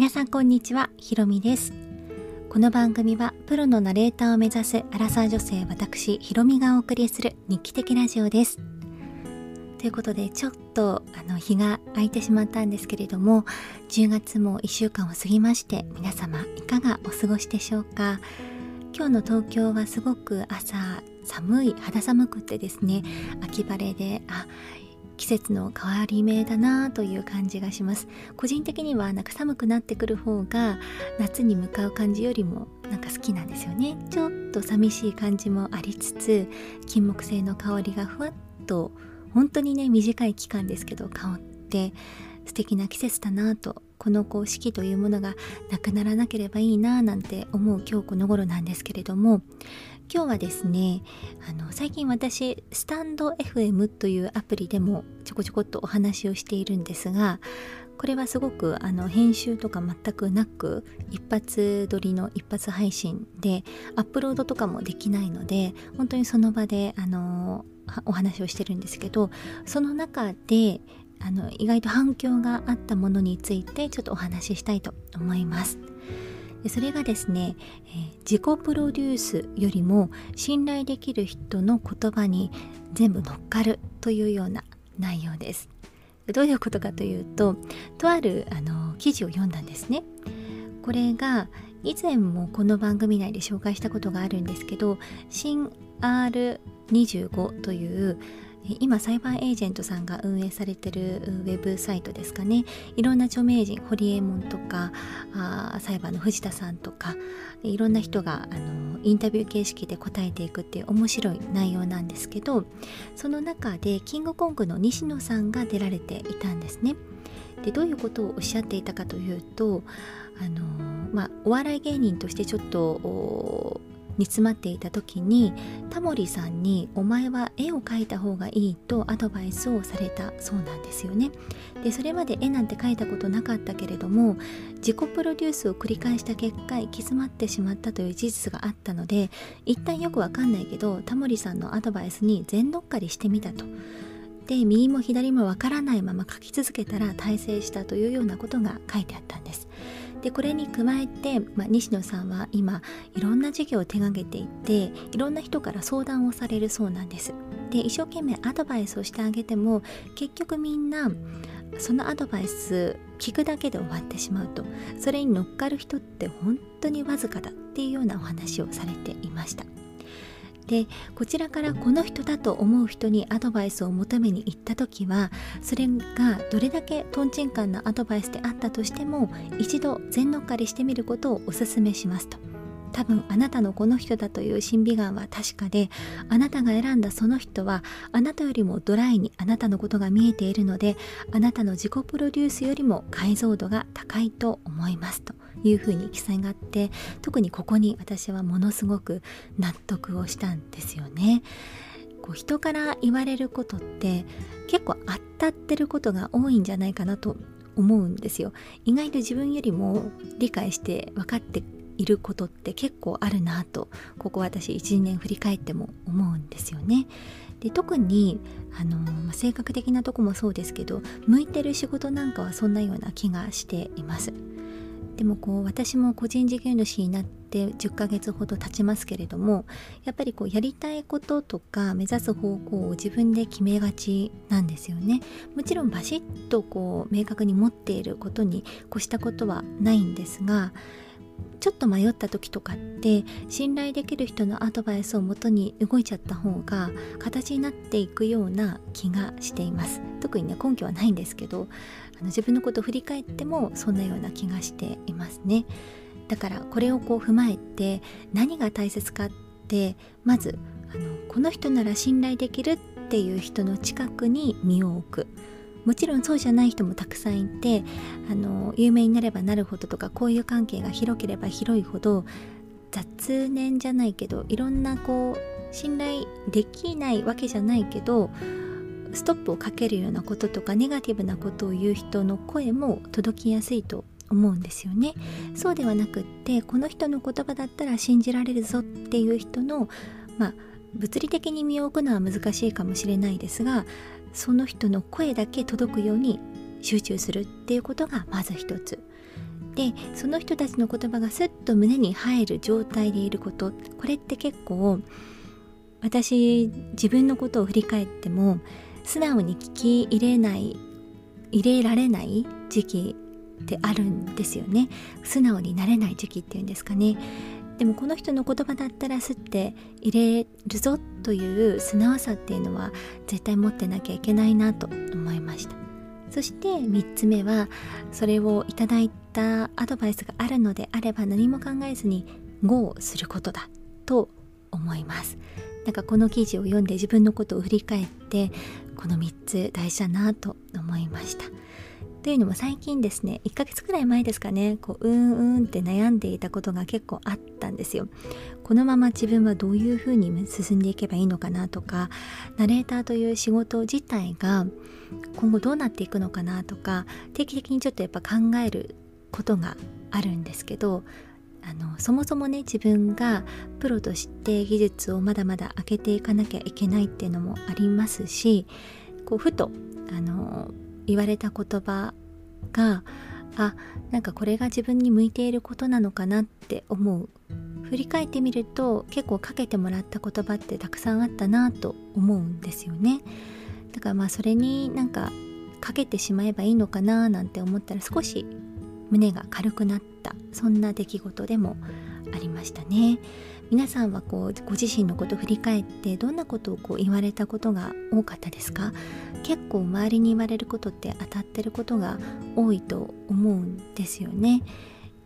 皆さんこんにちは、ひろみです。この番組はプロのナレーターを目指すアラサー女性私ひろみがお送りする日記的ラジオです。ということでちょっとあの日が空いてしまったんですけれども10月も1週間を過ぎまして皆様いかがお過ごしでしょうか。今日の東京はすごく朝寒い肌寒くてですね秋晴れであ季節の変わり目だなという感じがします。個人的にはなんか寒くなってくる方が夏に向かう感じよりもなんか好きなんですよね。ちょっと寂しい感じもありつつ金木犀の香りがふわっと本当にね短い期間ですけど香って素敵な季節だなとこのこう四季というものがなくならなければいいななんて思う今日この頃なんですけれども今日はですねあの最近私スタンド FM というアプリでもちょこちょこっとお話をしているんですがこれはすごくあの編集とか全くなく一発撮りの一発配信でアップロードとかもできないので本当にその場であのお話をしてるんですけどその中であの意外と反響があったものについてちょっとお話ししたいと思います。それがですね、え、自己プロデュースよりも信頼できる人の言葉に全部乗っかるというような内容です。どういうことかというととあるあの記事を読んだんですね。これが以前もこの番組内で紹介したことがあるんですけど新 R25 という今裁判エージェントさんが運営されてるウェブサイトですかねいろんな著名人堀江門とかあ裁判の藤田さんとかいろんな人があのインタビュー形式で答えていくっていう面白い内容なんですけどその中でキングコングの西野さんが出られていたんですね。でどういうことをおっしゃっていたかというとあの、まあ、お笑い芸人としてちょっと煮詰まっていた時にタモリさんに「お前は絵を描いた方がいい」とアドバイスをされたそうなんですよね。でそれまで絵なんて描いたことなかったけれども自己プロデュースを繰り返した結果行き詰まってしまったという事実があったので一旦よくわかんないけどタモリさんのアドバイスに全乗っかりしてみたと。で右も左もわからないまま描き続けたら大成したというようなことが書いてあったんです。でこれに加えて、まあ、西野さんは今いろんな事業を手がけていていろんな人から相談をされるそうなんです。で一生懸命アドバイスをしてあげても結局みんなそのアドバイス聞くだけで終わってしまうと。それに乗っかる人って本当にわずかだっていうようなお話をされていました。でこちらからこの人だと思う人にアドバイスを求めに行った時はそれがどれだけとんちんかんなアドバイスであったとしても一度全乗っかりしてみることをお勧めしますと。多分あなたのこの人だという審美眼は確かであなたが選んだその人はあなたよりもドライにあなたのことが見えているのであなたの自己プロデュースよりも解像度が高いと思いますというふうに記載があって特にここに私はものすごく納得をしたんですよね。こう人から言われることって結構当たってることが多いんじゃないかなと思うんですよ。意外と自分よりも理解して分かっていることって結構あるなとここ私12年振り返っても思うんですよね。で特にあの、まあ、性格的なとこもそうですけど向いてる仕事なんかはそんなような気がしています。でもこう私も個人事業主になって10ヶ月ほど経ちますけれどもやっぱりこうやりたいこととか目指す方向を自分で決めがちなんですよね。もちろんバシッとこう明確に持っていることに越したことはないんですがちょっと迷った時とかって信頼できる人のアドバイスをもとに動いちゃった方が形になっていくような気がしています。特にね根拠はないんですけどあの自分のことを振り返ってもそんなような気がしていますね。だからこれをこう踏まえて何が大切かってまずあのこの人なら信頼できるっていう人の近くに身を置く。もちろんそうじゃない人もたくさんいてあの有名になればなるほどとか交友関係が広ければ広いほど雑念じゃないけどいろんなこう信頼できないわけじゃないけどストップをかけるようなこととかネガティブなことを言う人の声も届きやすいと思うんですよね。そうではなくってこの人の言葉だったら信じられるぞっていう人のまあ物理的に身を置くのは難しいかもしれないですがその人の声だけ届くように集中するっていうことがまず一つ。でその人たちの言葉がスッと胸に入る状態でいること。これって結構私自分のことを振り返っても素直に聞き入れない入れられない時期ってあるんですよね。素直になれない時期っていうんですかね。でもこの人の言葉だったらすって入れるぞという素直さっていうのは絶対持ってなきゃいけないなと思いました。そして3つ目はそれをいただいたアドバイスがあるのであれば何も考えずに GO することだと思います。なんかこの記事を読んで自分のことを振り返ってこの3つ大事だなと思いました。というのも最近ですね1ヶ月くらい前ですかねこううんうんって悩んでいたことが結構あったんですよ。このまま自分はどういうふうに進んでいけばいいのかなとかナレーターという仕事自体が今後どうなっていくのかなとか定期的にちょっとやっぱ考えることがあるんですけどあのそもそもね自分がプロとして技術をまだまだ上げていかなきゃいけないっていうのもありますしこうふとあの言われた言葉があなんかこれが自分に向いていることなのかなって思う。振り返ってみると結構かけてもらった言葉ってたくさんあったなと思うんですよね。だからまあそれになんかかけてしまえばいいのかななんて思ったら少し胸が軽くなった。そんな出来事でもありましたね。皆さんはこうご自身のこと振り返ってどんなことをこう言われたことが多かったですか？結構周りに言われることって当たってることが多いと思うんですよね。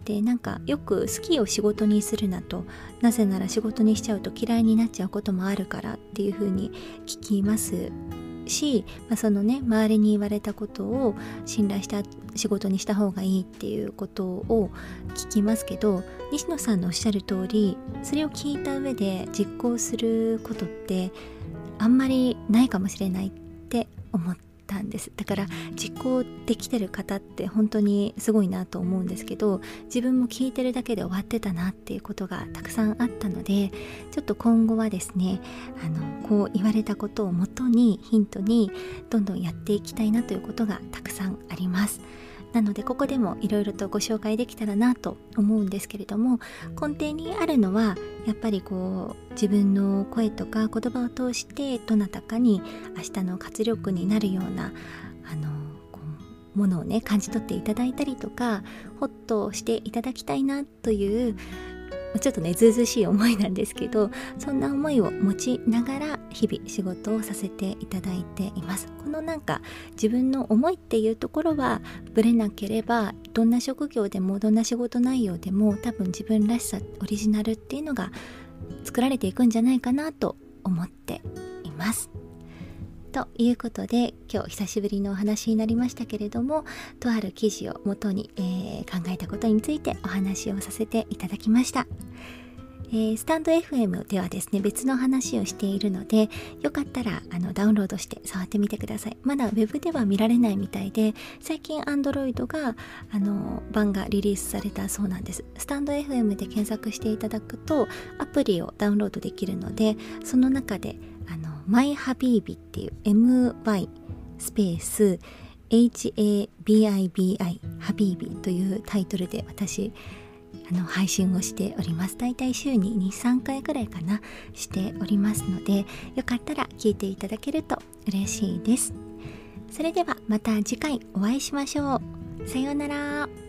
でなんかよく好きを仕事にするなとなぜなら仕事にしちゃうと嫌いになっちゃうこともあるからっていうふうに聞きます。し、まあ、そのね周りに言われたことを信頼した仕事にした方がいいっていうことを聞きますけど西野さんのおっしゃる通りそれを聞いた上で実行することってあんまりないかもしれないって思ってたんですだから実行できてる方って本当にすごいなと思うんですけど自分も聞いてるだけで終わってたなっていうことがたくさんあったのでちょっと今後はですねあのこう言われたことをもとにヒントにどんどんやっていきたいなということがたくさんあります。なのでここでもいろいろとご紹介できたらなと思うんですけれども根底にあるのはやっぱりこう自分の声とか言葉を通してどなたかに明日の活力になるようなあのものをね感じ取っていただいたりとかホッとしていただきたいなというちょっとねずうずしい思いなんですけどそんな思いを持ちながら日々仕事をさせていただいていますこのなんか自分の思いっていうところはぶれなければどんな職業でもどんな仕事内容でも多分自分らしさオリジナルっていうのが作られていくんじゃないかなと思っていますということで今日久しぶりのお話になりましたけれどもとある記事をもとに、えー、考えたことについてお話をさせていただきました。えー、スタンド FM ではですね別の話をしているのでよかったらあのダウンロードして触ってみてください。まだ Web では見られないみたいで最近 Android があの版がリリースされたそうなんです。スタンド FM で検索していただくとアプリをダウンロードできるのでその中であの MyHabibi っていう MY スペース HABIBI ハビービというタイトルで私あの配信をしております。だいたい週に23回くらいかなしておりますのでよかったら聞いていただけると嬉しいです。それではまた次回お会いしましょう。さようなら。